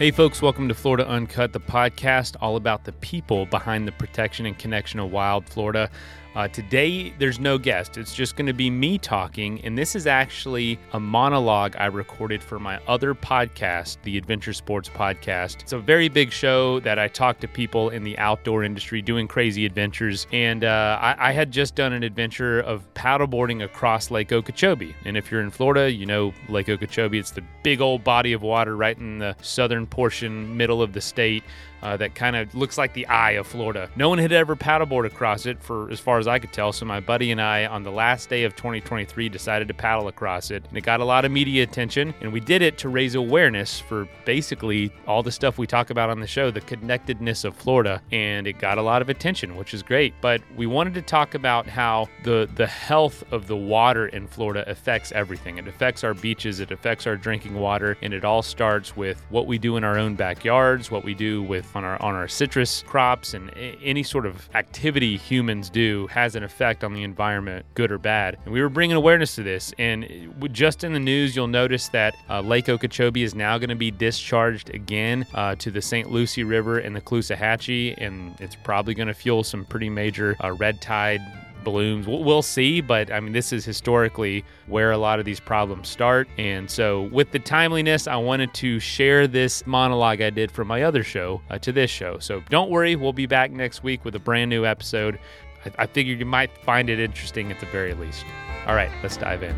Hey, folks, welcome to Florida Uncut, the podcast all about the people behind the protection and connection of wild Florida. Uh, today, there's no guest. It's just going to be me talking. And this is actually a monologue I recorded for my other podcast, the Adventure Sports Podcast. It's a very big show that I talk to people in the outdoor industry doing crazy adventures. And uh, I, I, had just done an adventure of paddleboarding across Lake Okeechobee. And if you're in Florida, you know Lake Okeechobee. It's the big old body of water right in the southern portion, middle of the state uh, that kind of looks like the eye of Florida. No one had ever paddleboard across it for as far as I could tell. So my buddy and I, on the last day of 2023, decided to paddle across it, and it got a lot of media attention. And we did it to raise awareness for basically all the stuff we talk about on the show, the connectedness of Florida, and it got a lot of attention, which is great. But we wanted to talk about how the the health of the water in Florida affects everything. It affects our beaches, it affects our drinking water, and it all starts with what we do in our own backyards, what we do with on our on our citrus crops and any sort of activity humans do has an effect on the environment, good or bad. And we were bringing awareness to this. And just in the news, you'll notice that uh, Lake Okeechobee is now going to be discharged again uh, to the St. Lucie River and the Caloosahatchee, and it's probably going to fuel some pretty major uh, red tide blooms. We'll see, but I mean, this is historically where a lot of these problems start. And so, with the timeliness, I wanted to share this monologue I did from my other show uh, to this show. So, don't worry, we'll be back next week with a brand new episode. I, I figured you might find it interesting at the very least. All right, let's dive in.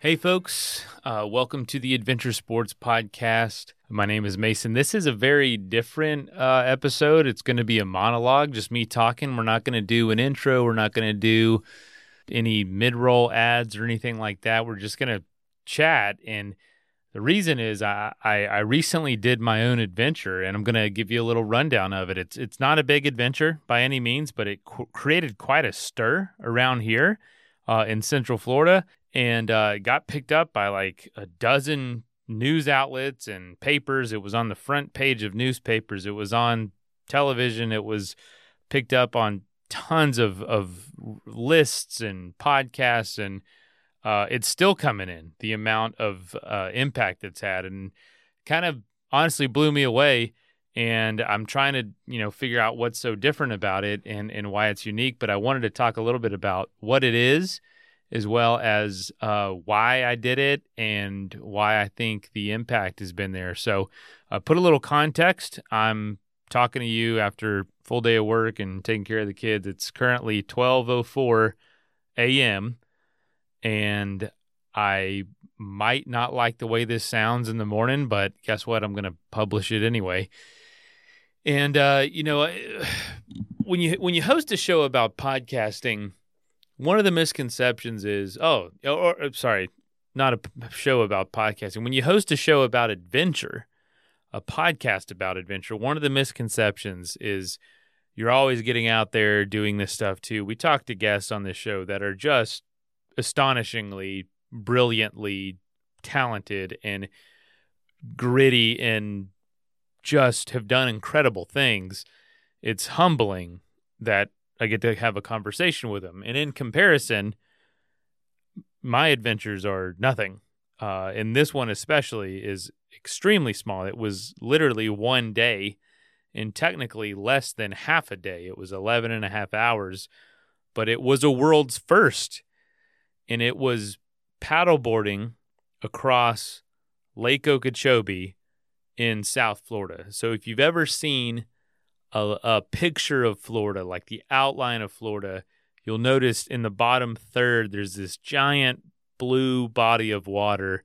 Hey, folks, uh, welcome to the Adventure Sports Podcast. My name is Mason. This is a very different uh, episode. It's going to be a monologue, just me talking. We're not going to do an intro. We're not going to do any mid roll ads or anything like that. We're just going to chat. And the reason is I, I, I recently did my own adventure, and I'm going to give you a little rundown of it. It's it's not a big adventure by any means, but it created quite a stir around here uh, in Central Florida and uh, got picked up by like a dozen news outlets and papers. It was on the front page of newspapers. It was on television. It was picked up on tons of of lists and podcasts, and uh, it's still coming in. The amount of uh, impact it's had, and kind of honestly blew me away. And I'm trying to you know figure out what's so different about it and and why it's unique. But I wanted to talk a little bit about what it is as well as uh, why I did it and why I think the impact has been there. So, uh, put a little context. I'm talking to you after full day of work and taking care of the kids. It's currently 12:04 a.m. and I might not like the way this sounds in the morning, but guess what? I'm going to publish it anyway. And uh, you know, when you when you host a show about podcasting one of the misconceptions is oh or, or, uh, sorry not a show about podcasting. When you host a show about adventure a podcast about adventure one of the misconceptions is you're always getting out there doing this stuff too. We talk to guests on this show that are just astonishingly brilliantly talented and gritty and just have done incredible things. It's humbling that I get to have a conversation with him. And in comparison, my adventures are nothing. Uh, and this one especially is extremely small. It was literally one day and technically less than half a day. It was 11 and a half hours, but it was a world's first. And it was paddleboarding across Lake Okeechobee in South Florida. So if you've ever seen a, a picture of Florida, like the outline of Florida, you'll notice in the bottom third, there's this giant blue body of water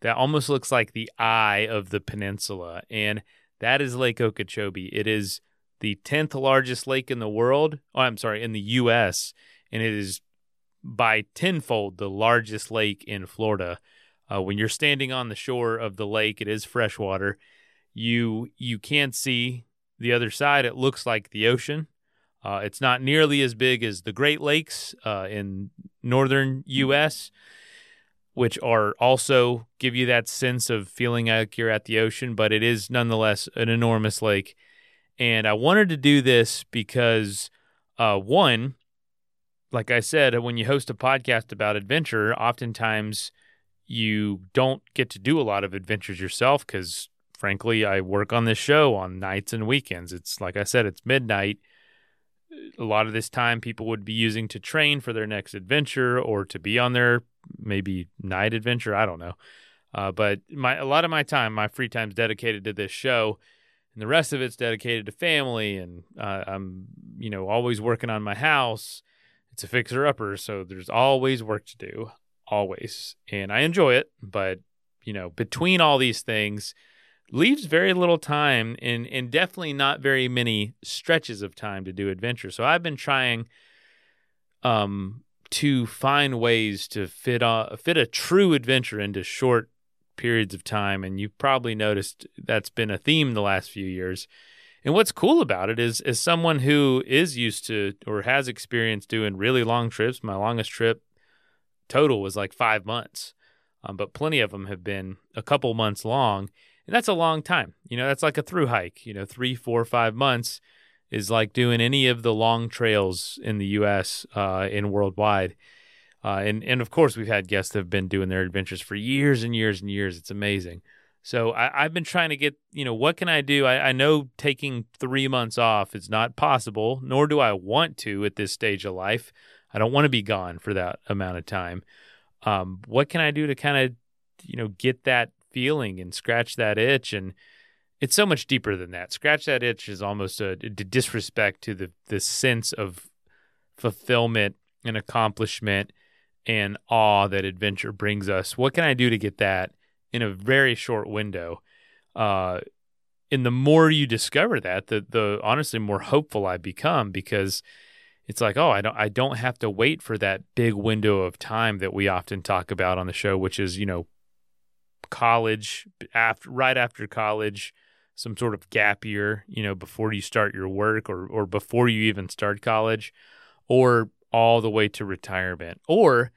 that almost looks like the eye of the peninsula. And that is Lake Okeechobee. It is the 10th largest lake in the world. Oh, I'm sorry, in the U.S. And it is by tenfold the largest lake in Florida. Uh, when you're standing on the shore of the lake, it is freshwater. You you can't see the other side, it looks like the ocean. Uh, it's not nearly as big as the Great Lakes uh, in northern U.S., which are also give you that sense of feeling like you're at the ocean, but it is nonetheless an enormous lake. And I wanted to do this because, uh, one, like I said, when you host a podcast about adventure, oftentimes you don't get to do a lot of adventures yourself because, frankly, I work on this show on nights and weekends. It's like I said, it's midnight. A lot of this time people would be using to train for their next adventure or to be on their maybe night adventure. I don't know. Uh, but my a lot of my time, my free time is dedicated to this show, and the rest of it's dedicated to family. And uh, I'm, you know, always working on my house. It's a fixer upper, so there's always work to do, always, and I enjoy it. But you know, between all these things, leaves very little time, and and definitely not very many stretches of time to do adventure. So I've been trying, um, to find ways to fit a fit a true adventure into short periods of time. And you've probably noticed that's been a theme the last few years. And what's cool about it is, as someone who is used to or has experience doing really long trips, my longest trip total was like five months, um, but plenty of them have been a couple months long. And that's a long time. You know, that's like a through hike, you know, three, four, five months is like doing any of the long trails in the U.S. Uh, and worldwide. Uh, and and of course, we've had guests that have been doing their adventures for years and years and years. It's amazing. So I, have been trying to get, you know, what can I do? I, I, know taking three months off is not possible, nor do I want to at this stage of life. I don't want to be gone for that amount of time. Um, what can I do to kind of, you know, get that feeling and scratch that itch? And it's so much deeper than that. Scratch that itch is almost a, a disrespect to the the sense of fulfillment and accomplishment and awe that adventure brings us. What can I do to get that in a very short window? Uh, and the more you discover that, the the honestly more hopeful I become because it's like, oh, I don't I don't have to wait for that big window of time that we often talk about on the show, which is you know college after right after college some sort of gap year you know before you start your work or or before you even start college or all the way to retirement. Or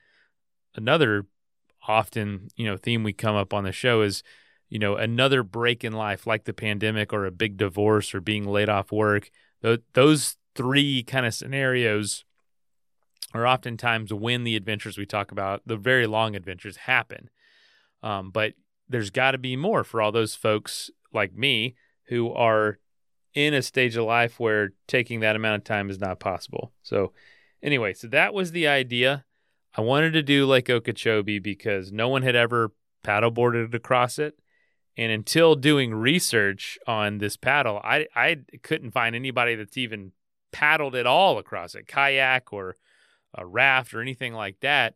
another often, you know, theme we come up on the show is, you know, another break in life like the pandemic or a big divorce or being laid off work. Those three kind of scenarios are oftentimes when the adventures we talk about, the very long adventures happen. Um, but there's got to be more for all those folks like me who are in a stage of life where taking that amount of time is not possible. So Anyway, so that was the idea. I wanted to do Lake Okeechobee because no one had ever paddleboarded across it. And until doing research on this paddle, I, I couldn't find anybody that's even paddled at all across it, kayak or a raft or anything like that,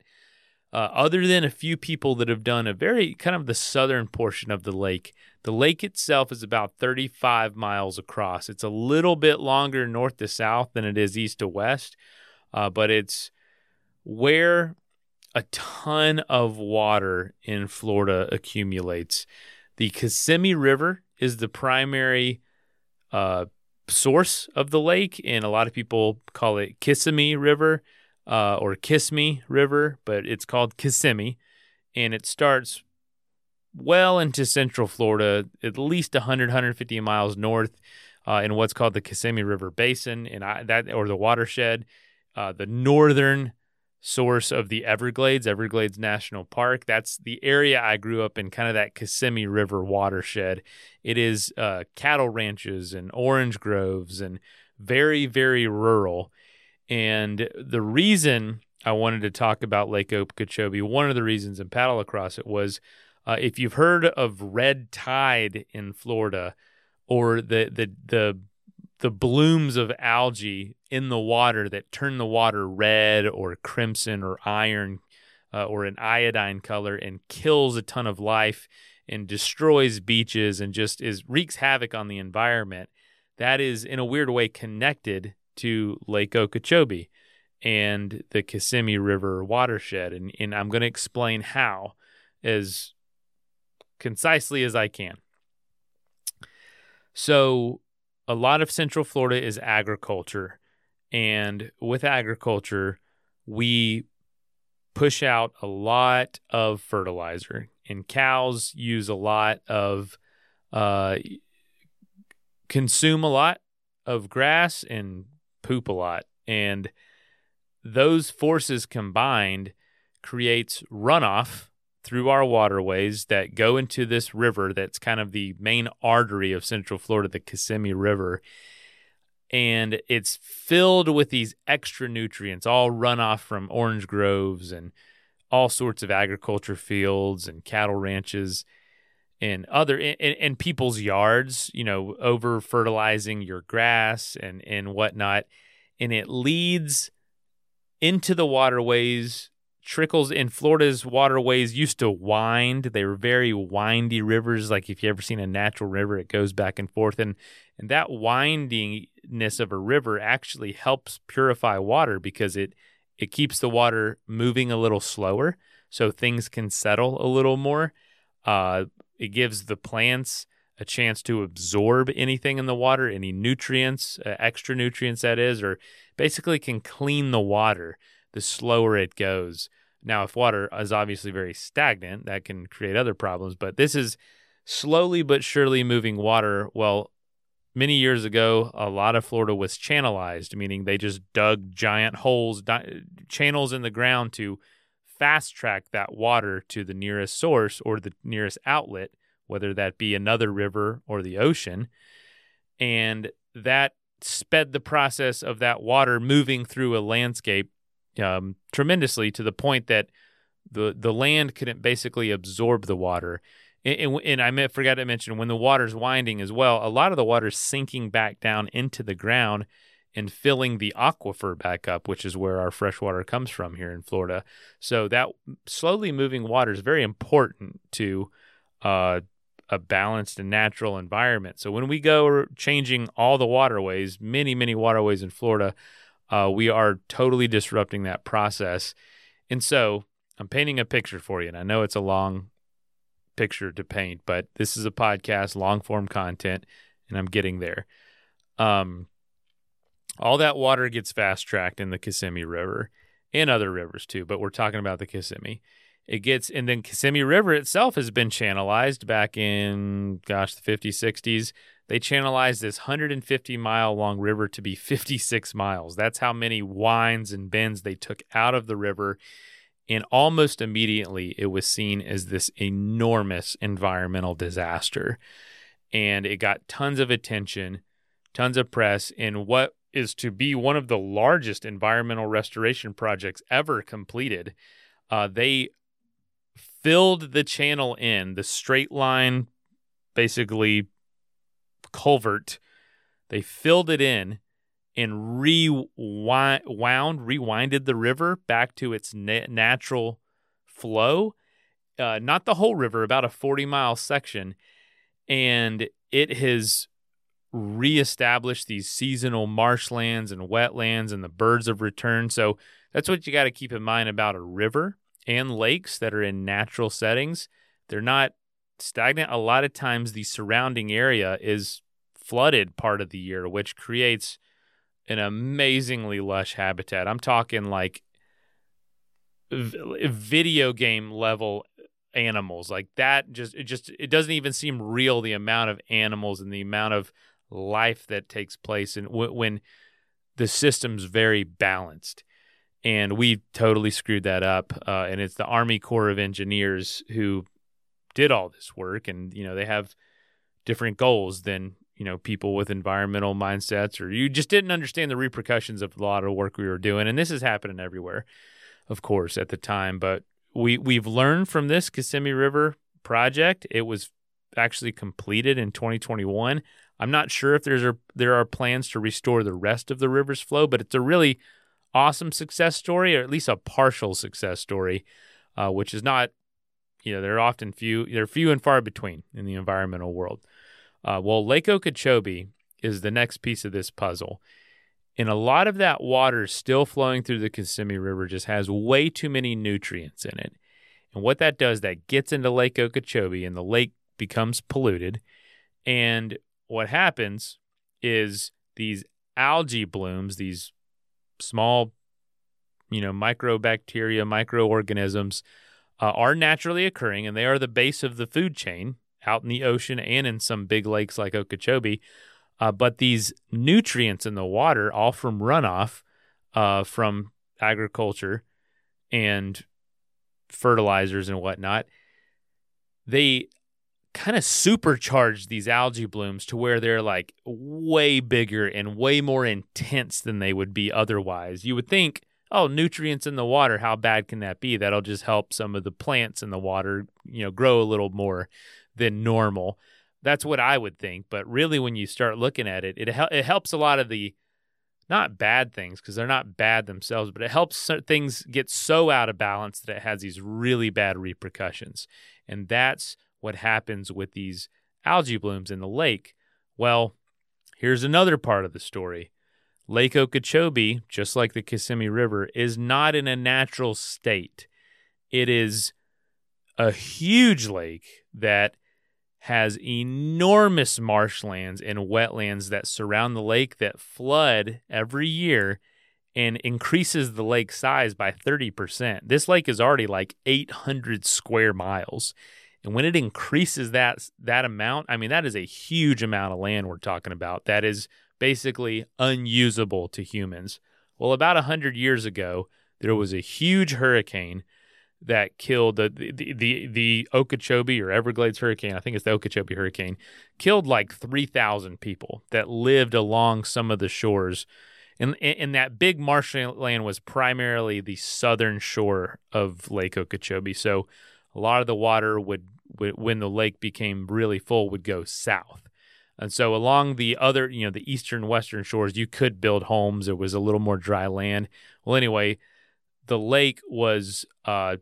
uh, other than a few people that have done a very kind of the southern portion of the lake. The lake itself is about 35 miles across. It's a little bit longer north to south than it is east to west, uh, but it's where a ton of water in Florida accumulates. The Kissimmee River is the primary uh, source of the lake, and a lot of people call it Kissimmee River uh, or Kissimmee River, but it's called Kissimmee, and it starts well into central Florida, at least 100, 150 miles north uh, in what's called the Kissimmee River Basin, and I, that or the watershed uh, the northern source of the Everglades, Everglades National Park. That's the area I grew up in, kind of that Kissimmee River watershed. It is uh, cattle ranches and orange groves and very, very rural. And the reason I wanted to talk about Lake Okeechobee, one of the reasons and paddle across it was uh, if you've heard of red tide in Florida or the the the the blooms of algae in the water that turn the water red or crimson or iron uh, or an iodine color and kills a ton of life and destroys beaches and just is wreaks havoc on the environment. That is in a weird way connected to Lake Okeechobee and the Kissimmee River watershed. And, and I'm going to explain how as concisely as I can. So, a lot of Central Florida is agriculture. And with agriculture, we push out a lot of fertilizer, and cows use a lot of, uh, consume a lot of grass and poop a lot. And those forces combined creates runoff through our waterways that go into this river that's kind of the main artery of Central Florida, the Kissimmee River. And it's filled with these extra nutrients, all runoff from orange groves and all sorts of agriculture fields and cattle ranches and other in people's yards, you know, over fertilizing your grass and and whatnot, and it leads into the waterways trickles in Florida's waterways used to wind. They were very windy rivers. Like if you ever seen a natural river, it goes back and forth. And and that windingness of a river actually helps purify water because it it keeps the water moving a little slower so things can settle a little more. Uh, it gives the plants a chance to absorb anything in the water, any nutrients, uh, extra nutrients that is, or basically can clean the water the slower it goes. Now, if water is obviously very stagnant, that can create other problems, but this is slowly but surely moving water. Well, many years ago, a lot of Florida was channelized, meaning they just dug giant holes, di- channels in the ground to fast track that water to the nearest source or the nearest outlet, whether that be another river or the ocean. And that sped the process of that water moving through a landscape um, tremendously to the point that the the land couldn't basically absorb the water. And, and, and I forgot to mention when the water's winding as well, a lot of the water's sinking back down into the ground and filling the aquifer back up, which is where our fresh water comes from here in Florida. So that slowly moving water is very important to uh, a balanced and natural environment. So when we go changing all the waterways, many many waterways in Florida, uh, we are totally disrupting that process. And so I'm painting a picture for you, and I know it's a long picture to paint, but this is a podcast, long form content, and I'm getting there. Um, all that water gets fast tracked in the Kissimmee River and other rivers too, but we're talking about the Kissimmee. It gets, and then Kissimmee River itself has been channelized back in, gosh, the 50s, 60s. They channelized this 150 mile long river to be 56 miles. That's how many winds and bends they took out of the river. And almost immediately, it was seen as this enormous environmental disaster. And it got tons of attention, tons of press, and what is to be one of the largest environmental restoration projects ever completed. Uh, they filled the channel in, the straight line, basically culvert. They filled it in and rewound, rewinded the river back to its na- natural flow. Uh, not the whole river, about a 40 mile section. And it has reestablished these seasonal marshlands and wetlands, and the birds have returned. So that's what you got to keep in mind about a river and lakes that are in natural settings. They're not stagnant. A lot of times, the surrounding area is flooded part of the year, which creates an amazingly lush habitat. I'm talking like v- video game level animals like that just it just it doesn't even seem real the amount of animals and the amount of life that takes place and w- when the system's very balanced. And we totally screwed that up uh, and it's the army corps of engineers who did all this work. And you know they have different goals than you know people with environmental mindsets or you just didn't understand the repercussions of a lot of work we were doing. And this is happening everywhere of course at the time. But we we've learned from this Kissimmee River project. It was actually completed in 2021 I'm not sure if there's a, there are plans to restore the rest of the river's flow but it's a really awesome success story or at least a partial success story uh, which is not you know they're often few they're few and far between in the environmental world uh, well, Lake Okeechobee is the next piece of this puzzle. And a lot of that water still flowing through the Kissimmee River just has way too many nutrients in it. And what that does, that gets into Lake Okeechobee and the lake becomes polluted. And what happens is these algae blooms, these small, you know, microbacteria, microorganisms, uh, are naturally occurring and they are the base of the food chain out in the ocean and in some big lakes like Okeechobee. Uh, but these nutrients in the water, all from runoff uh, from agriculture and fertilizers and whatnot, they kind of supercharged these algae blooms to where they're like way bigger and way more intense than they would be otherwise. You would think, oh, nutrients in the water, how bad can that be? That'll just help some of the plants in the water, you know, grow a little more than normal. That's what I would think, but really when you start looking at it, it it helps a lot of the not bad things because they're not bad themselves, but it helps things get so out of balance that it has these really bad repercussions. And that's what happens with these algae blooms in the lake. Well, here's another part of the story. Lake Okeechobee, just like the Kissimmee River, is not in a natural state. It is a huge lake that has enormous marshlands and wetlands that surround the lake that flood every year and increases the lake size by 30%. This lake is already like 800 square miles. And when it increases that that amount, I mean that is a huge amount of land we're talking about. That is basically unusable to humans. Well, about 100 years ago, there was a huge hurricane that killed the the the, the Okeechobee or Everglades hurricane. I think it's the Okeechobee hurricane. Killed like 3,000 people that lived along some of the shores. And, and that big marshland was primarily the southern shore of Lake Okeechobee. So a lot of the water would when the lake became really full would go south. And so along the other, you know, the eastern western shores, you could build homes. It was a little more dry land. Well, anyway, the lake was uh,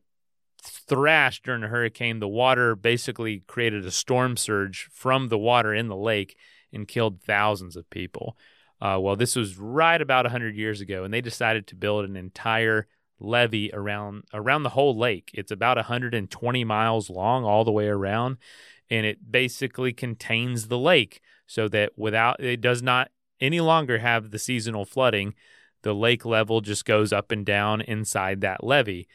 thrashed during the hurricane. The water basically created a storm surge from the water in the lake and killed thousands of people. Uh, well, this was right about 100 years ago, and they decided to build an entire levee around around the whole lake. It's about 120 miles long all the way around, and it basically contains the lake so that without it does not any longer have the seasonal flooding. The lake level just goes up and down inside that levee.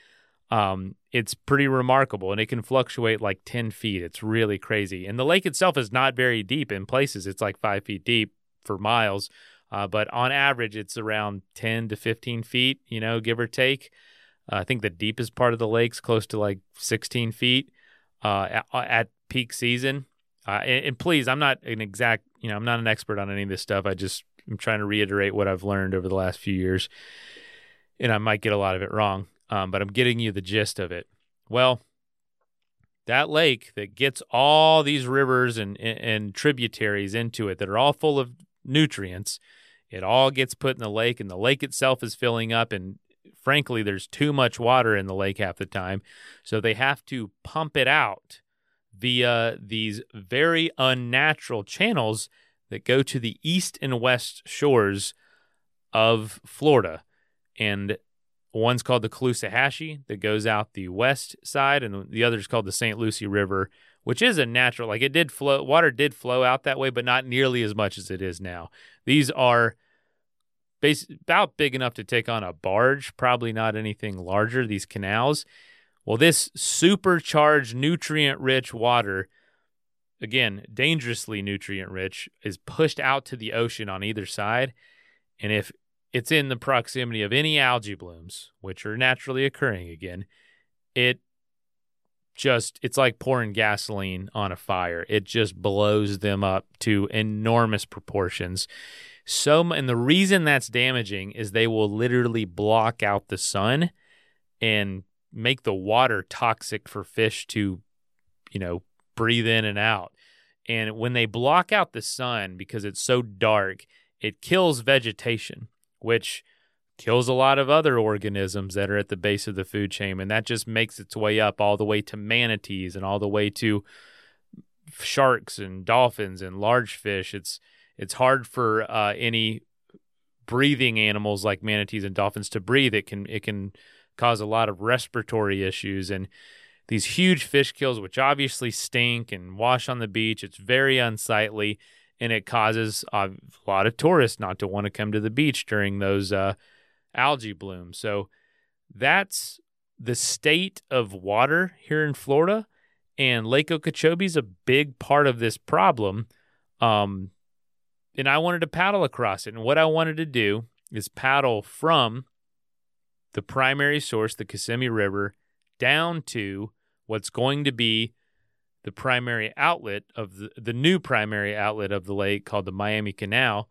Um, it's pretty remarkable and it can fluctuate like 10 feet. It's really crazy. And the lake itself is not very deep in places, it's like five feet deep for miles. Uh, but on average, it's around 10 to 15 feet, you know, give or take. Uh, I think the deepest part of the lake's close to like 16 feet uh, at, uh, at, peak season. Uh, and, and, please, I'm not an exact, you know, I'm not an expert on any of this stuff. I just I'm trying to reiterate what I've learned over the last few years, and I might get a lot of it wrong, um, but I'm getting you the gist of it. Well, that lake that gets all these rivers and, and, and tributaries into it that are all full of nutrients. It all gets put in the lake, and the lake itself is filling up. And frankly, there's too much water in the lake half the time. So they have to pump it out via these very unnatural channels that go to the east and west shores of Florida. And one's called the Caloosahatchee that goes out the west side, and the other is called the St. Lucie River which is a natural like it did flow water did flow out that way but not nearly as much as it is now. These are base, about big enough to take on a barge probably not anything larger these canals. Well this supercharged nutrient rich water again dangerously nutrient rich is pushed out to the ocean on either side. And if it's in the proximity of any algae blooms which are naturally occurring again it just it's like pouring gasoline on a fire. It just blows them up to enormous proportions. So and the reason that's damaging is they will literally block out the sun and make the water toxic for fish to you know breathe in and out. And when they block out the sun because it's so dark, it kills vegetation, which kills a lot of other organisms that are at the base of the food chain and that just makes its way up all the way to manatees and all the way to sharks and dolphins and large fish. It's it's hard for uh, any breathing animals like manatees and dolphins to breathe. It can it can cause a lot of respiratory issues and these huge fish kills which obviously stink and wash on the beach it's very unsightly and it causes a lot of tourists not to want to come to the beach during those uh, algae bloom. So that's the state of water here in Florida, and Lake Okeechobee is a big part of this problem. Um, and I wanted to paddle across it, and what I wanted to do is paddle from the primary source, the Kissimmee River, down to what's going to be the primary outlet of the, the new primary outlet of the lake called the Miami Canal.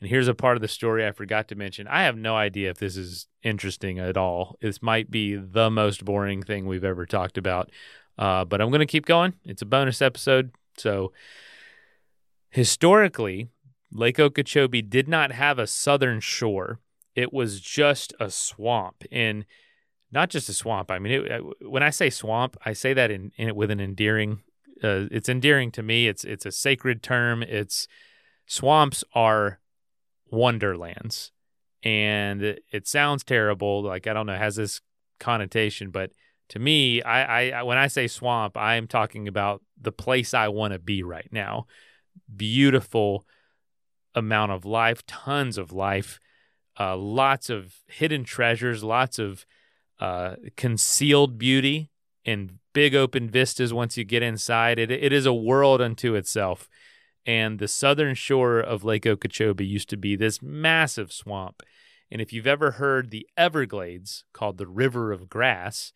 And here's a part of the story I forgot to mention. I have no idea if this is interesting at all. This might be the most boring thing we've ever talked about. Uh, but I'm going to keep going. It's a bonus episode. So, historically, Lake Okeechobee did not have a southern shore. It was just a swamp. And not just a swamp. I mean, it, uh, when I say swamp, I say that in, in with an endearing. Uh, it's endearing to me. It's it's a sacred term. It's swamps are wonderlands, and it, sounds terrible. Like I don't know, has this connotation, but to me, I, I when I say swamp, I am talking about the place I want to be right now. Beautiful amount of life, tons of life, uh, lots of hidden treasures, lots of uh, concealed beauty and big open vistas once you get inside. It, it is a world unto itself. And the southern shore of Lake Okeechobee used to be this massive swamp. And if you've ever heard the Everglades called the River of Grass,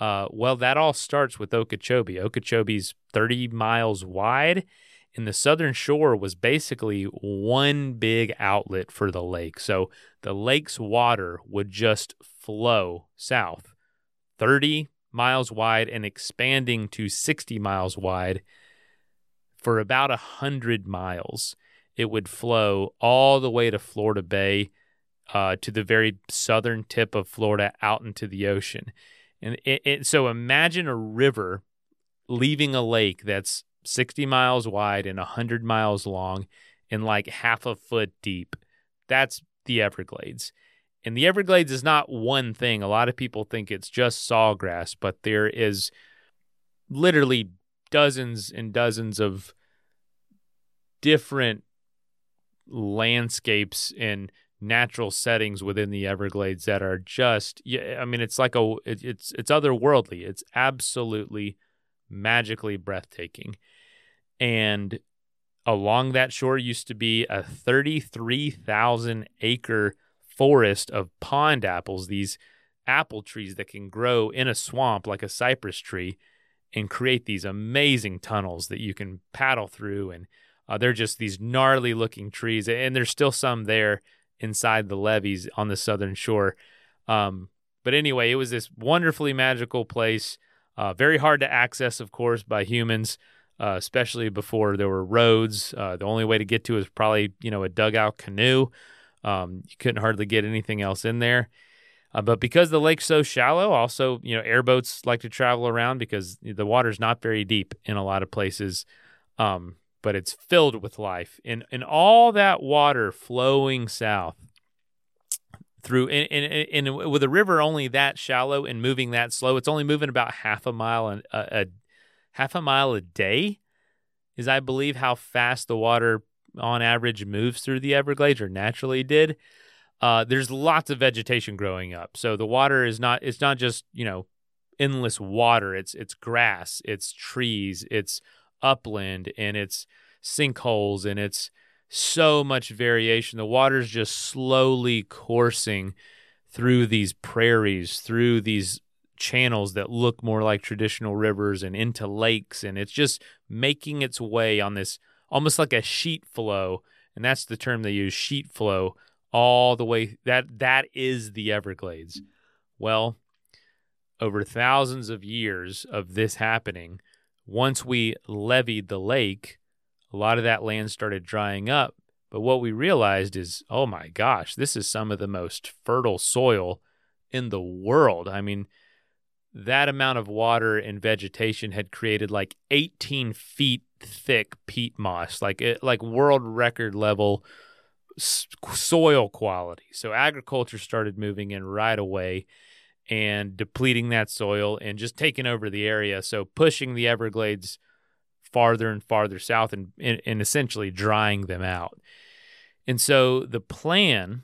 uh, well, that all starts with Okeechobee. Okeechobee's 30 miles wide, and the southern shore was basically one big outlet for the lake. So the lake's water would just flow south 30 miles wide and expanding to 60 miles wide for about a 100 miles. It would flow all the way to Florida Bay uh, to the very southern tip of Florida out into the ocean. And it, it, so imagine a river leaving a lake that's 60 miles wide and 100 miles long and like half a foot deep. That's the Everglades. And the Everglades is not one thing. A lot of people think it's just sawgrass, but there is literally dozens and dozens of different landscapes and natural settings within the Everglades that are just yeah I mean it's like a it, it's it's otherworldly. It's absolutely magically breathtaking. And along that shore used to be a 33,000 acre forest of pond apples, these apple trees that can grow in a swamp like a cypress tree and create these amazing tunnels that you can paddle through. And uh, they're just these gnarly looking trees. And there's still some there inside the levees on the southern shore. Um, but anyway, it was this wonderfully magical place, uh, very hard to access, of course, by humans. Uh, especially before there were roads. Uh, the only way to get to was probably, you know, a dugout canoe. Um, you couldn't hardly get anything else in there. Uh, but because the lake's so shallow, also, you know, airboats like to travel around because the water's not very deep in a lot of places. Um, but it's filled with life. And, and all that water flowing south through, and, and, and with a river only that shallow and moving that slow, it's only moving about half a mile a, a half a mile a day is I believe how fast the water on average moves through the Everglades or naturally did, uh, there's lots of vegetation growing up. So the water is not it's not just you know endless water. It's it's grass, it's trees, it's upland, and it's sinkholes, and it's so much variation. The water's just slowly coursing through these prairies, through these channels that look more like traditional rivers and into lakes and it's just making its way on this almost like a sheet flow, and that's the term they use, sheet flow, all the way that that is the Everglades. Well, over thousands of years of this happening, once we leveed the lake, a lot of that land started drying up. But what we realized is, oh my gosh, this is some of the most fertile soil in the world. I mean, that amount of water and vegetation had created like 18 feet thick peat moss, like it, like world record level soil quality. So agriculture started moving in right away and depleting that soil and just taking over the area. So pushing the Everglades farther and farther south and, and, and essentially drying them out. And so the plan,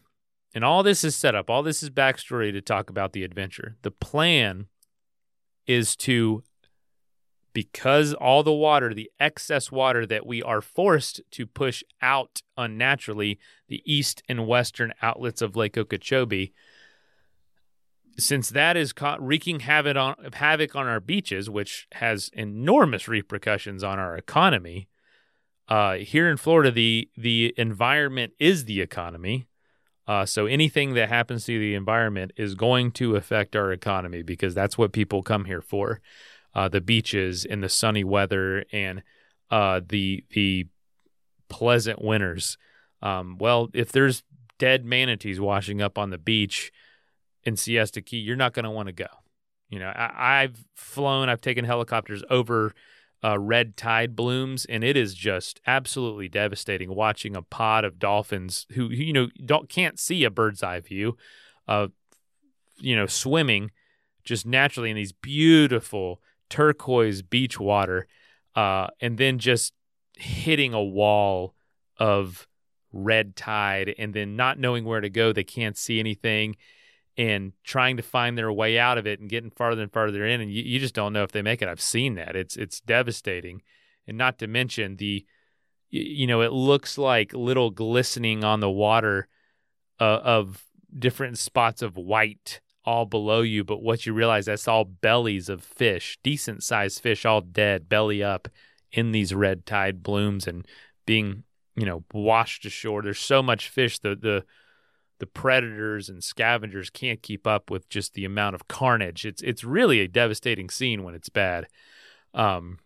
and all this is set up, all this is backstory to talk about the adventure. The plan is to because all the water, the excess water that we are forced to push out unnaturally, the east and western outlets of Lake Okeechobee, since that is wreaking havoc on havoc on our beaches, which has enormous repercussions on our economy, uh, here in Florida, the the environment is the economy. Uh, so anything that happens to the environment is going to affect our economy because that's what people come here for. Uh, the beaches and the sunny weather and uh, the the pleasant winters. Um, well, if there's dead manatees washing up on the beach in Siesta Key, you're not going to want to go. You know, I, have flown, I've taken helicopters over uh, red tide blooms, and it is just absolutely devastating watching a pod of dolphins who, who you know don't can't see a bird's eye view, uh, you know, swimming just naturally in these beautiful turquoise beach water, uh, and then just hitting a wall of red tide, and then not knowing where to go, they can't see anything and trying to find their way out of it and getting farther and farther in. And you, you just don't know if they make it. I've seen that. It's it's devastating. And not to mention the you know it looks like little glistening on the water uh, of different spots of white all below you but what you realize that's all bellies of fish decent sized fish all dead belly up in these red tide blooms and being you know washed ashore there's so much fish the the the predators and scavengers can't keep up with just the amount of carnage. It's it's really a devastating scene when it's bad. Um,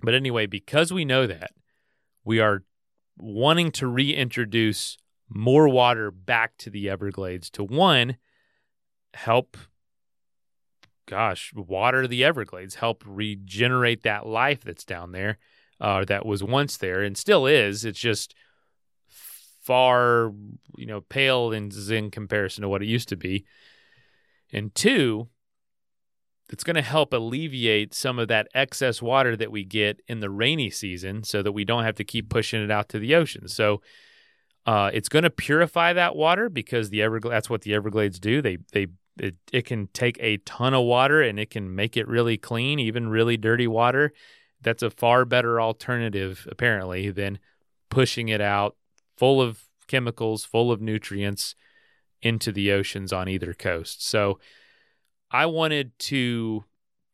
but anyway, because we know that, we are wanting to reintroduce more water back to the Everglades to one help gosh, water the Everglades, help regenerate that life that's down there, uh, that was once there and still is. It's just far, you know, pale in, in comparison to what it used to be. And two, it's going to help alleviate some of that excess water that we get in the rainy season so that we don't have to keep pushing it out to the ocean. So uh, it's going to purify that water because the Everglades, that's what the Everglades do. They, they, it, it can take a ton of water and it can make it really clean, even really dirty water. That's a far better alternative, apparently, than pushing it out full of chemicals, full of nutrients into the oceans on either coast. So I wanted to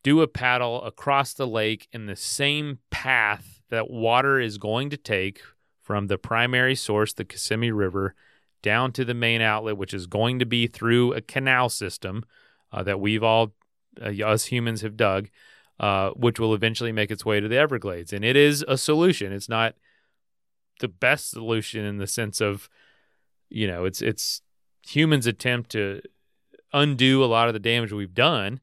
do a paddle across the lake in the same path that water is going to take from the primary source, the Kissimmee River, down to the main outlet, which is going to be through a canal system uh, that we've all, uh, us humans, have dug, uh, which will eventually make its way to the Everglades. And it is a solution. It's not the best solution in the sense of, you know, it's it's humans' attempt to undo a lot of the damage we've done.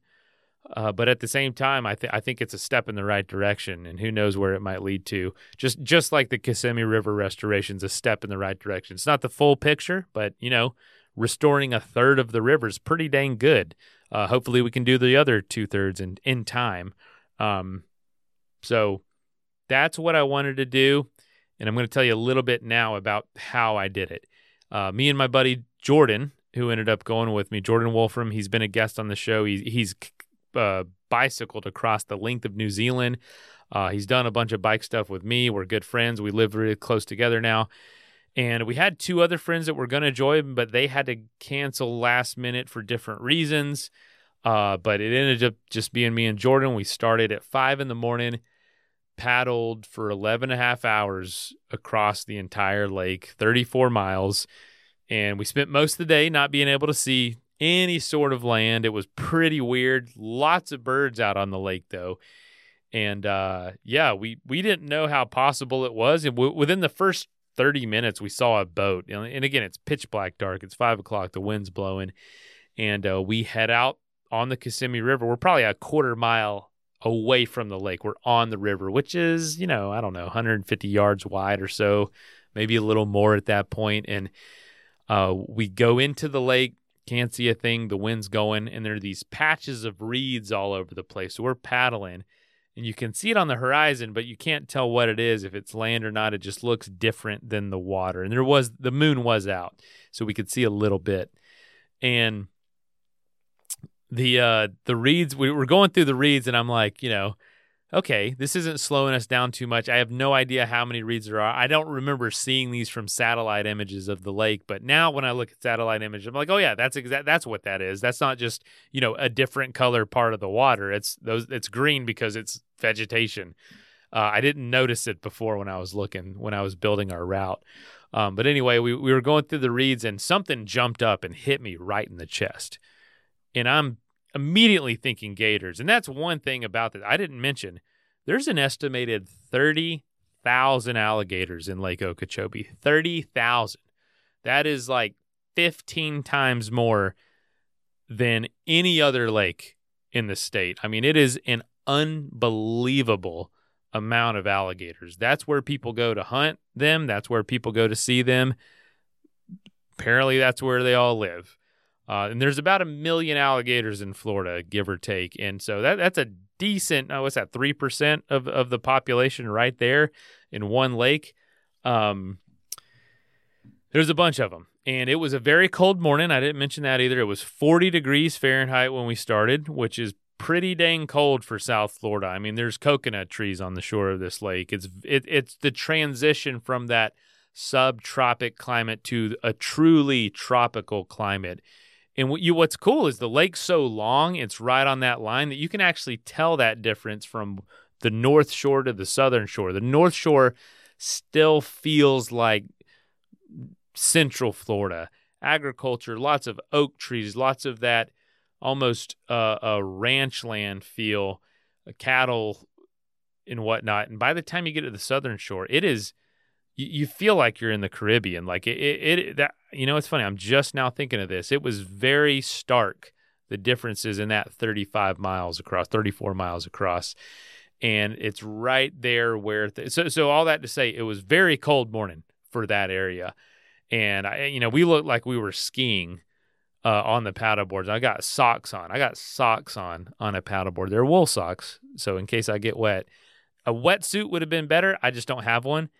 Uh, but at the same time, I, th- I think it's a step in the right direction, and who knows where it might lead to. Just just like the Kissimmee River restoration is a step in the right direction. It's not the full picture, but you know, restoring a third of the river is pretty dang good. Uh, hopefully, we can do the other two thirds in in time. Um, so that's what I wanted to do. And I'm going to tell you a little bit now about how I did it. Uh, me and my buddy Jordan, who ended up going with me, Jordan Wolfram, he's been a guest on the show. He, he's uh, bicycled across the length of New Zealand. Uh, he's done a bunch of bike stuff with me. We're good friends. We live really close together now. And we had two other friends that were going to join, but they had to cancel last minute for different reasons. Uh, but it ended up just being me and Jordan. We started at five in the morning paddled for 11 and a half hours across the entire lake, 34 miles. And we spent most of the day not being able to see any sort of land. It was pretty weird. Lots of birds out on the lake, though. And uh, yeah, we, we didn't know how possible it was. And w- within the first 30 minutes, we saw a boat. And again, it's pitch black dark. It's five o'clock. The wind's blowing. And uh, we head out on the Kissimmee River. We're probably a quarter mile away from the lake. We're on the river, which is, you know, I don't know, 150 yards wide or so, maybe a little more at that point. And uh, we go into the lake, can't see a thing, the wind's going, and there are these patches of reeds all over the place. So we're paddling, and you can see it on the horizon, but you can't tell what it is, if it's land or not. It just looks different than the water. And there was, the moon was out, so we could see a little bit. And the uh the reeds we were going through the reeds and I'm like, you know, okay, this isn't slowing us down too much. I have no idea how many reeds there are. I don't remember seeing these from satellite images of the lake, but now when I look at satellite images, I'm like, oh yeah, that's exact. That's what that is. That's not just you know a different color part of the water. It's those. It's green because it's vegetation. Uh, I didn't notice it before when I was looking when I was building our route. Um, but anyway, we, we were going through the reeds and something jumped up and hit me right in the chest. And I'm immediately thinking gators. And that's one thing about this. I didn't mention there's an estimated 30,000 alligators in Lake Okeechobee. 30,000. That is like 15 times more than any other lake in the state. I mean, it is an unbelievable amount of alligators. That's where people go to hunt them, that's where people go to see them. Apparently, that's where they all live. Uh, and there's about a million alligators in Florida, give or take. And so that that's a decent, oh, what's that, 3% of, of the population right there in one lake. Um, there's a bunch of them. And it was a very cold morning. I didn't mention that either. It was 40 degrees Fahrenheit when we started, which is pretty dang cold for South Florida. I mean, there's coconut trees on the shore of this lake. It's it, it's the transition from that subtropic climate to a truly tropical climate and what you what's cool is the lake's so long, it's right on that line that you can actually tell that difference from the north shore to the southern shore. The north shore still feels like central Florida. Agriculture, lots of oak trees, lots of that almost uh, a ranch land feel, cattle and whatnot. And by the time you get to the southern shore, it is you, you feel like you're in the Caribbean. Like it, it, it, that you know, it's funny. I'm just now thinking of this. It was very stark the differences in that 35 miles across, 34 miles across, and it's right there where. Th- so, so all that to say, it was very cold morning for that area, and I, you know, we looked like we were skiing. Uh, on the paddleboards. I got socks on. I got socks on on a paddleboard. They're wool socks, so in case I get wet, a wetsuit would have been better. I just don't have one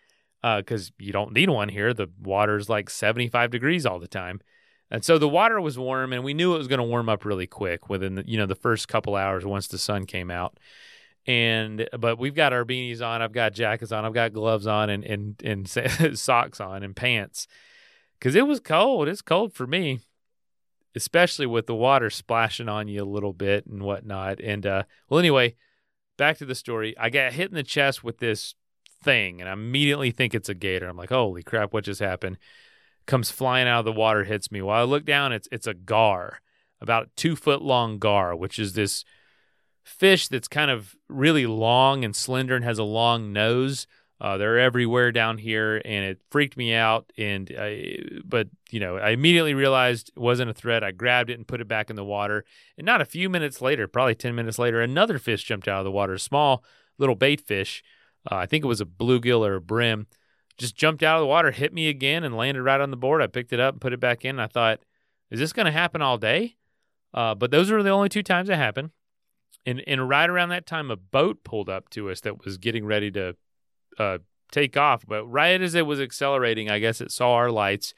because uh, you don't need one here. The water's like 75 degrees all the time. And so the water was warm, and we knew it was going to warm up really quick within the, you know the first couple hours once the sun came out. And but we've got our beanies on, I've got jackets on, I've got gloves on, and and and socks on and pants because it was cold. It's cold for me, especially with the water splashing on you a little bit and whatnot. And uh, well, anyway, back to the story. I got hit in the chest with this thing, and I immediately think it's a gator. I'm like, holy crap, what just happened? Comes flying out of the water, hits me. While I look down, it's it's a gar, about two foot long gar, which is this fish that's kind of really long and slender and has a long nose. Uh, they're everywhere down here, and it freaked me out. And I, but you know, I immediately realized it wasn't a threat. I grabbed it and put it back in the water. And not a few minutes later, probably ten minutes later, another fish jumped out of the water, a small little bait fish, uh, I think it was a bluegill or a brim, just jumped out of the water, hit me again, and landed right on the board. I picked it up and put it back in. I thought, is this going to happen all day? Uh, but those were the only two times it happened. And, and right around that time, a boat pulled up to us that was getting ready to uh, take off. But right as it was accelerating, I guess it saw our lights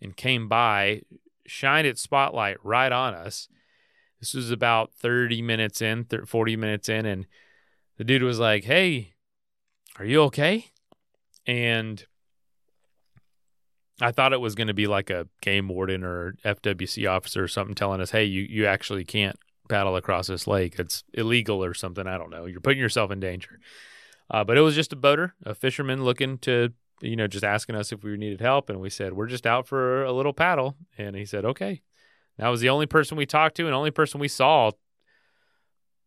and came by, shined its spotlight right on us. This was about 30 minutes in, 30, 40 minutes in, and the dude was like, Hey, are you okay? And I thought it was going to be like a game warden or FWC officer or something telling us, hey, you, you actually can't paddle across this lake. It's illegal or something. I don't know. You're putting yourself in danger. Uh, but it was just a boater, a fisherman looking to, you know, just asking us if we needed help. And we said, we're just out for a little paddle. And he said, okay. That was the only person we talked to and only person we saw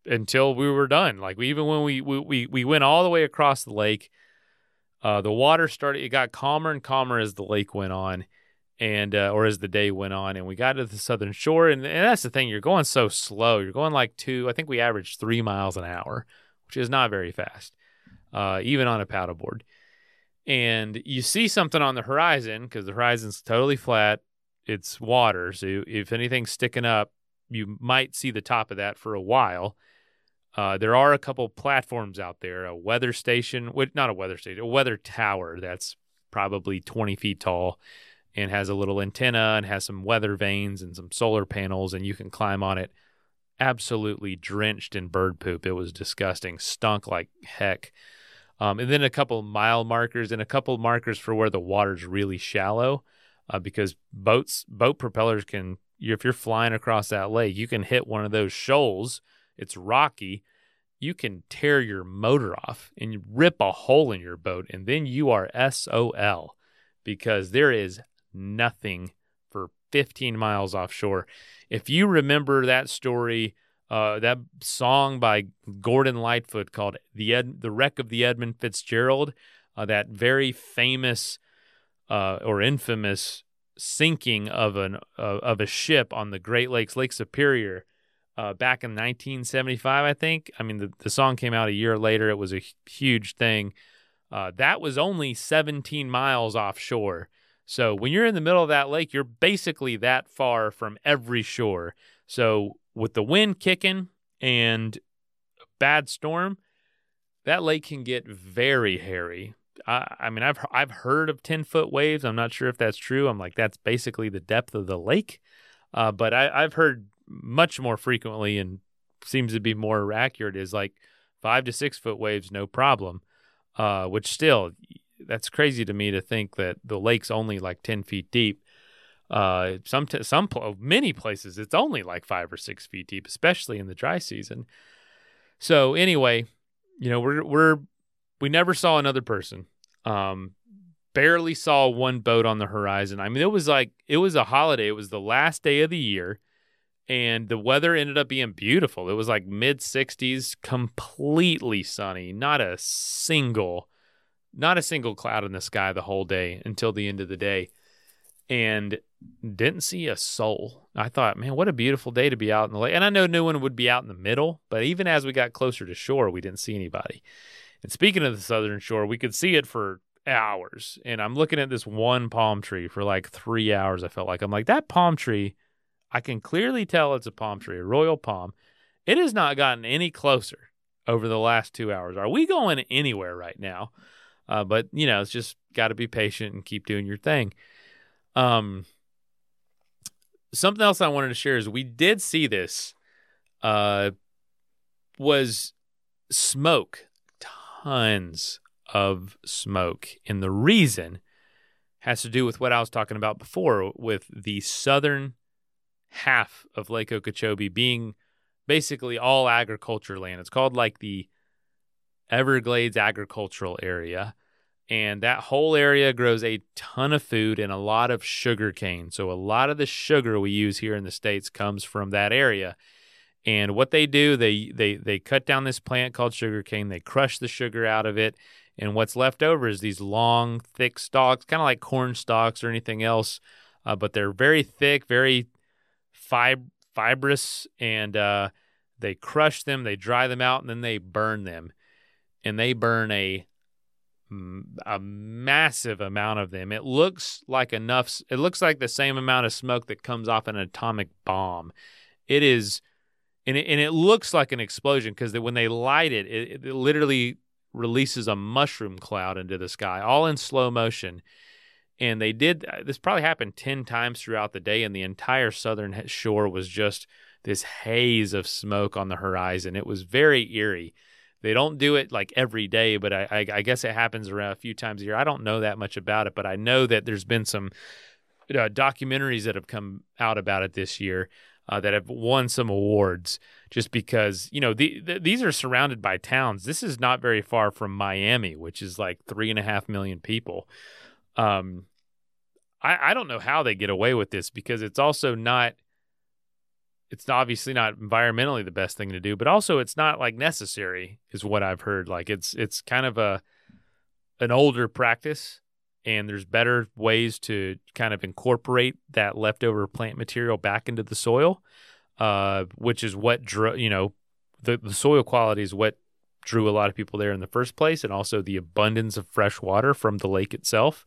until we were done. Like we, even when we, we we went all the way across the lake, uh, the water started. It got calmer and calmer as the lake went on, and uh, or as the day went on, and we got to the southern shore. And, and that's the thing. You're going so slow. You're going like two. I think we averaged three miles an hour, which is not very fast, uh, even on a paddleboard. And you see something on the horizon because the horizon's totally flat. It's water, so if anything's sticking up, you might see the top of that for a while uh, there are a couple platforms out there, a weather station, not a weather station, a weather tower that's probably 20 feet tall and has a little antenna and has some weather vanes and some solar panels, and you can climb on it absolutely drenched in bird poop. It was disgusting, stunk like heck. Um, and then a couple mile markers and a couple markers for where the water's really shallow, uh, because boats boat propellers can if you're flying across that lake, you can hit one of those shoals. It's rocky. You can tear your motor off and rip a hole in your boat, and then you are SOL because there is nothing for 15 miles offshore. If you remember that story, uh, that song by Gordon Lightfoot called "The Ed- The Wreck of the Edmund Fitzgerald," uh, that very famous uh, or infamous sinking of an uh, of a ship on the Great Lakes, Lake Superior, uh, back in 1975, I think. I mean, the, the song came out a year later. It was a huge thing. Uh, that was only 17 miles offshore. So when you're in the middle of that lake, you're basically that far from every shore. So with the wind kicking and bad storm, that lake can get very hairy. I, I mean, I've I've heard of ten foot waves. I'm not sure if that's true. I'm like that's basically the depth of the lake, uh, but I, I've heard much more frequently and seems to be more accurate is like five to six foot waves, no problem. Uh, which still, that's crazy to me to think that the lake's only like ten feet deep. Uh, some t- some pl- many places it's only like five or six feet deep, especially in the dry season. So anyway, you know we're we're we never saw another person. Um, barely saw one boat on the horizon. I mean, it was like it was a holiday. It was the last day of the year, and the weather ended up being beautiful. It was like mid 60s, completely sunny. Not a single, not a single cloud in the sky the whole day until the end of the day, and didn't see a soul. I thought, man, what a beautiful day to be out in the lake. And I know no one would be out in the middle, but even as we got closer to shore, we didn't see anybody. And speaking of the southern shore, we could see it for hours. And I'm looking at this one palm tree for like three hours. I felt like I'm like, that palm tree, I can clearly tell it's a palm tree, a royal palm. It has not gotten any closer over the last two hours. Are we going anywhere right now? Uh, but you know, it's just got to be patient and keep doing your thing. Um, something else I wanted to share is we did see this. Uh, was smoke tons of smoke. And the reason has to do with what I was talking about before with the southern half of Lake Okeechobee being basically all agriculture land. It's called like the Everglades agricultural area. And that whole area grows a ton of food and a lot of sugar cane. So a lot of the sugar we use here in the States comes from that area. And what they do, they they they cut down this plant called sugarcane. They crush the sugar out of it, and what's left over is these long, thick stalks, kind of like corn stalks or anything else, uh, but they're very thick, very fib- fibrous, and uh, they crush them, they dry them out, and then they burn them, and they burn a a massive amount of them. It looks like enough. It looks like the same amount of smoke that comes off an atomic bomb. It is and it, and it looks like an explosion because when they light it, it, it literally releases a mushroom cloud into the sky, all in slow motion. And they did uh, this probably happened 10 times throughout the day, and the entire southern shore was just this haze of smoke on the horizon. It was very eerie. They don't do it like every day, but I, I, I guess it happens around a few times a year. I don't know that much about it, but I know that there's been some uh, documentaries that have come out about it this year uh, that have won some awards just because you know the, the, these are surrounded by towns. This is not very far from Miami, which is like three and a half million people. Um, I, I don't know how they get away with this because it's also not. It's obviously not environmentally the best thing to do, but also it's not like necessary, is what I've heard. Like it's it's kind of a an older practice and there's better ways to kind of incorporate that leftover plant material back into the soil, uh, which is what drew, you know, the, the soil quality is what drew a lot of people there in the first place, and also the abundance of fresh water from the lake itself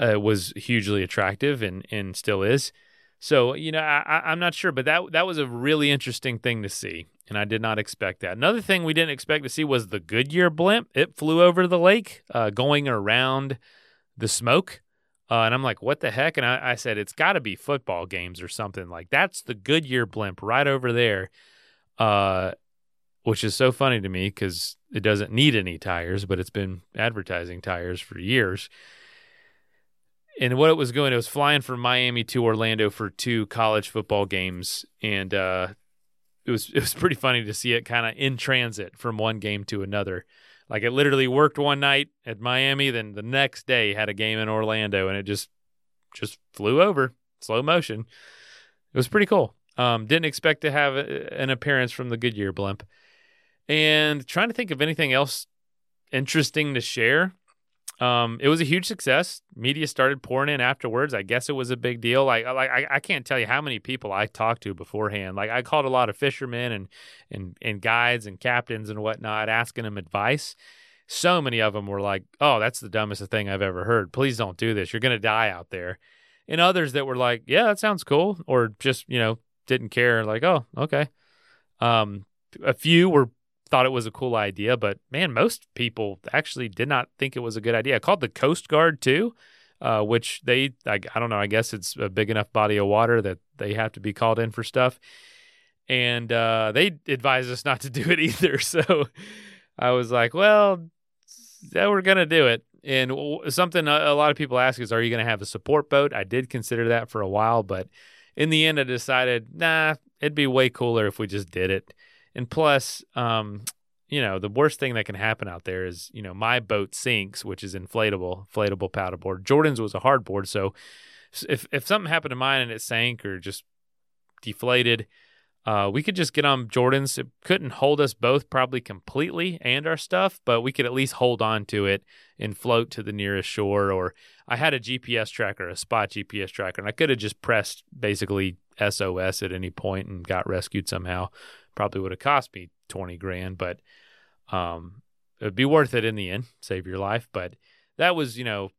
uh, was hugely attractive and and still is. So you know, I, I'm not sure, but that that was a really interesting thing to see, and I did not expect that. Another thing we didn't expect to see was the Goodyear blimp. It flew over the lake, uh, going around the smoke. Uh, and I'm like, what the heck? And I, I said, it's got to be football games or something. Like, that's the Goodyear blimp right over there. Uh, which is so funny to me because it doesn't need any tires, but it's been advertising tires for years. And what it was going, it was flying from Miami to Orlando for two college football games, and uh, it was it was pretty funny to see it kind of in transit from one game to another. Like it literally worked one night at Miami, then the next day had a game in Orlando, and it just just flew over slow motion. It was pretty cool. Um, didn't expect to have an appearance from the Goodyear blimp, and trying to think of anything else interesting to share. Um, it was a huge success. Media started pouring in afterwards. I guess it was a big deal. Like, like I, I can't tell you how many people I talked to beforehand. Like, I called a lot of fishermen and and and guides and captains and whatnot, asking them advice. So many of them were like, "Oh, that's the dumbest thing I've ever heard. Please don't do this. You're gonna die out there." And others that were like, "Yeah, that sounds cool," or just you know didn't care. Like, "Oh, okay." Um, a few were thought it was a cool idea, but man, most people actually did not think it was a good idea. I called the Coast Guard too, uh, which they, I, I don't know, I guess it's a big enough body of water that they have to be called in for stuff. And uh, they advised us not to do it either. So I was like, well, we're going to do it. And something a lot of people ask is, are you going to have a support boat? I did consider that for a while, but in the end, I decided, nah, it'd be way cooler if we just did it. And plus, um, you know, the worst thing that can happen out there is, you know, my boat sinks, which is inflatable, inflatable paddleboard. Jordan's was a hardboard, so if if something happened to mine and it sank or just deflated, uh, we could just get on Jordan's. It couldn't hold us both probably completely and our stuff, but we could at least hold on to it and float to the nearest shore. Or I had a GPS tracker, a spot GPS tracker, and I could have just pressed basically SOS at any point and got rescued somehow probably would have cost me 20 grand, but um, it would be worth it in the end, save your life. But that was, you know,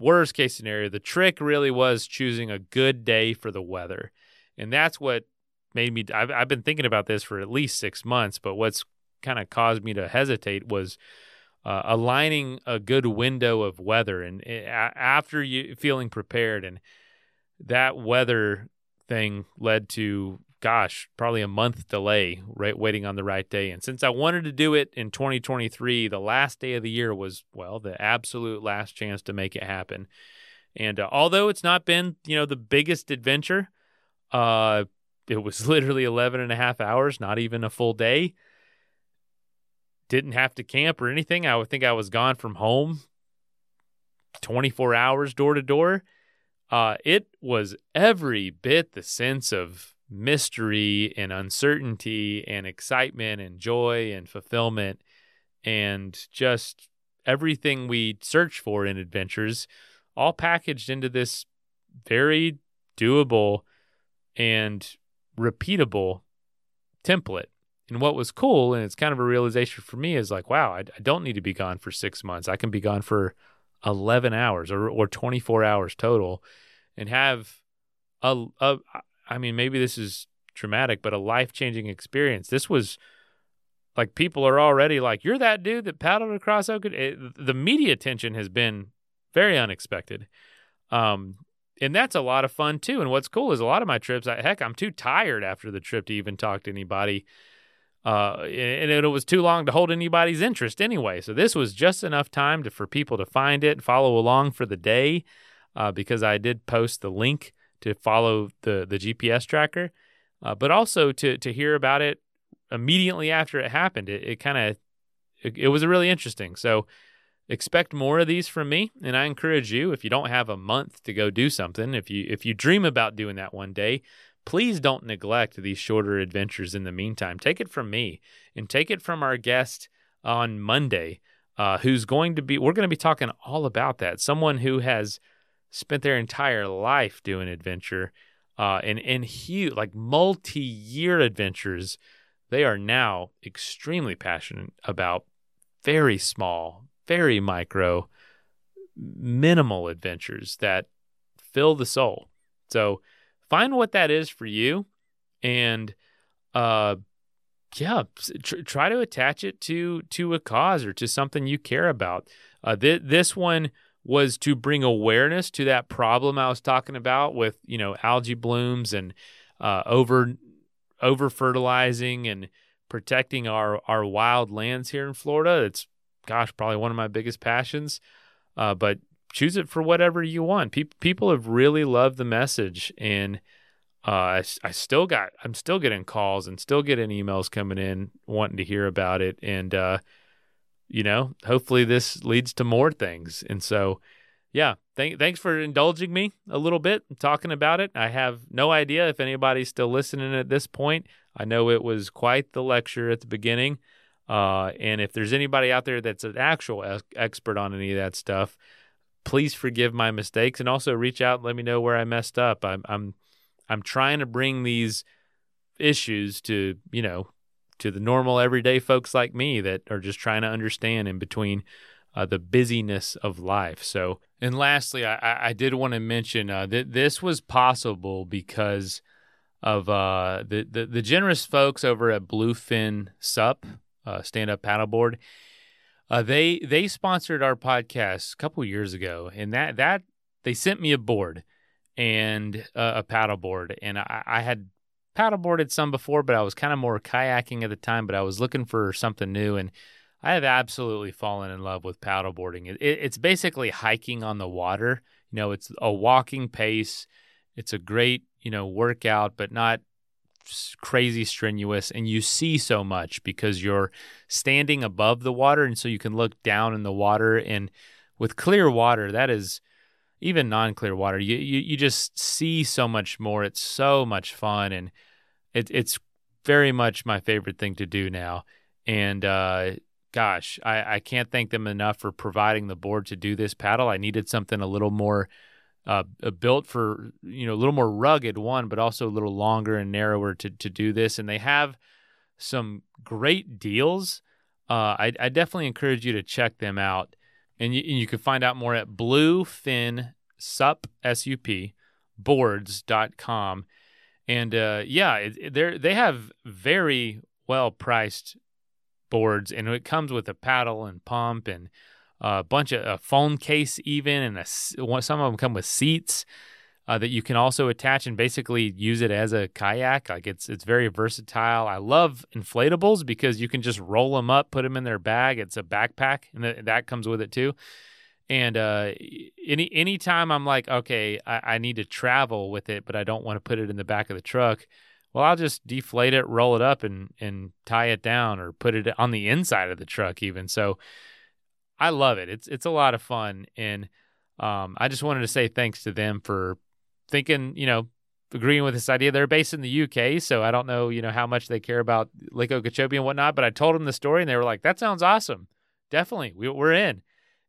worst case scenario. The trick really was choosing a good day for the weather. And that's what made me, I've, I've been thinking about this for at least six months, but what's kind of caused me to hesitate was uh, aligning a good window of weather and uh, after you feeling prepared and that weather thing led to gosh, probably a month delay, right, waiting on the right day. And since I wanted to do it in 2023, the last day of the year was, well, the absolute last chance to make it happen. And uh, although it's not been, you know, the biggest adventure, uh, it was literally 11 and a half hours, not even a full day. Didn't have to camp or anything. I would think I was gone from home 24 hours door to door. Uh, it was every bit the sense of mystery and uncertainty and excitement and joy and fulfillment and just everything we search for in adventures all packaged into this very doable and repeatable template. And what was cool, and it's kind of a realization for me, is like, wow, I, I don't need to be gone for six months. I can be gone for 11 hours or, or 24 hours total and have a, a I mean, maybe this is traumatic, but a life changing experience. This was like people are already like, you're that dude that paddled across Oka. The media attention has been very unexpected. Um, and that's a lot of fun too. And what's cool is a lot of my trips, I, heck, I'm too tired after the trip to even talk to anybody. Uh, and it was too long to hold anybody's interest anyway. So this was just enough time to, for people to find it, follow along for the day, uh, because I did post the link to follow the the GPS tracker, uh, but also to to hear about it immediately after it happened. It, it kind of it, it was really interesting. So expect more of these from me, and I encourage you if you don't have a month to go do something, if you if you dream about doing that one day, please don't neglect these shorter adventures in the meantime. Take it from me and take it from our guest on Monday, uh, who's going to be, we're going to be talking all about that. Someone who has spent their entire life doing adventure uh, and, and huge, like multi year adventures. They are now extremely passionate about very small, very micro, minimal adventures that fill the soul. So find what that is for you and uh yeah tr- try to attach it to to a cause or to something you care about uh th- this one was to bring awareness to that problem I was talking about with you know algae blooms and uh, over over fertilizing and protecting our our wild lands here in Florida. It's gosh, probably one of my biggest passions. Uh, but choose it for whatever you want. People people have really loved the message, and uh, I, I still got I'm still getting calls and still getting emails coming in wanting to hear about it, and uh, you know, hopefully this leads to more things. And so, yeah, th- thanks for indulging me a little bit talking about it. I have no idea if anybody's still listening at this point. I know it was quite the lecture at the beginning. Uh, and if there's anybody out there that's an actual ex- expert on any of that stuff, please forgive my mistakes and also reach out and let me know where I messed up. I'm I'm I'm trying to bring these issues to, you know, to the normal everyday folks like me that are just trying to understand in between uh, the busyness of life. So, and lastly, I, I did want to mention uh, that this was possible because of uh, the, the, the generous folks over at Bluefin SUP, uh, stand up paddleboard. Uh, they they sponsored our podcast a couple years ago, and that that they sent me a board and uh, a paddleboard, and I, I had paddleboarded some before, but I was kind of more kayaking at the time. But I was looking for something new, and I have absolutely fallen in love with paddleboarding. It, it, it's basically hiking on the water. You know, it's a walking pace. It's a great you know workout, but not crazy strenuous and you see so much because you're standing above the water and so you can look down in the water and with clear water that is even non-clear water you, you you just see so much more it's so much fun and it, it's very much my favorite thing to do now and uh, gosh I, I can't thank them enough for providing the board to do this paddle i needed something a little more uh, built for you know a little more rugged one, but also a little longer and narrower to to do this. And they have some great deals. Uh, I, I definitely encourage you to check them out, and you, and you can find out more at bluefin sup sup boards.com. And uh, yeah, they they have very well priced boards, and it comes with a paddle and pump and a bunch of a phone case even, and a, some of them come with seats uh, that you can also attach and basically use it as a kayak. Like it's it's very versatile. I love inflatables because you can just roll them up, put them in their bag. It's a backpack, and th- that comes with it too. And uh, any anytime I'm like, okay, I, I need to travel with it, but I don't want to put it in the back of the truck. Well, I'll just deflate it, roll it up, and and tie it down, or put it on the inside of the truck even. So I love it. It's it's a lot of fun, and um, I just wanted to say thanks to them for thinking, you know, agreeing with this idea. They're based in the UK, so I don't know, you know, how much they care about Lake Okeechobee and whatnot. But I told them the story, and they were like, "That sounds awesome. Definitely, we, we're in."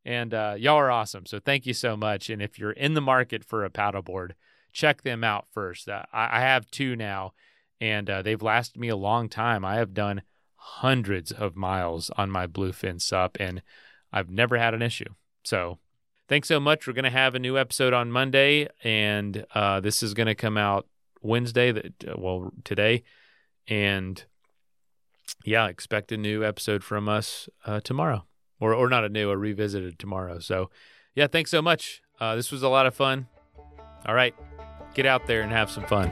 And uh, y'all are awesome. So thank you so much. And if you're in the market for a paddleboard, check them out first. Uh, I, I, have two now, and uh, they've lasted me a long time. I have done hundreds of miles on my Bluefin SUP, and I've never had an issue. So thanks so much. We're going to have a new episode on Monday, and uh, this is going to come out Wednesday, that, uh, well, today. And yeah, expect a new episode from us uh, tomorrow, or, or not a new, a revisited tomorrow. So yeah, thanks so much. Uh, this was a lot of fun. All right, get out there and have some fun.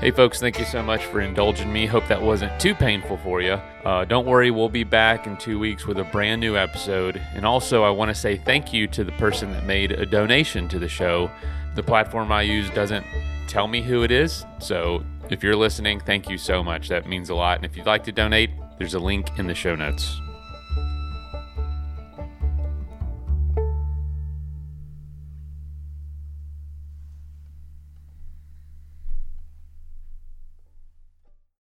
Hey, folks, thank you so much for indulging me. Hope that wasn't too painful for you. Uh, don't worry, we'll be back in two weeks with a brand new episode. And also, I want to say thank you to the person that made a donation to the show. The platform I use doesn't tell me who it is. So if you're listening, thank you so much. That means a lot. And if you'd like to donate, there's a link in the show notes.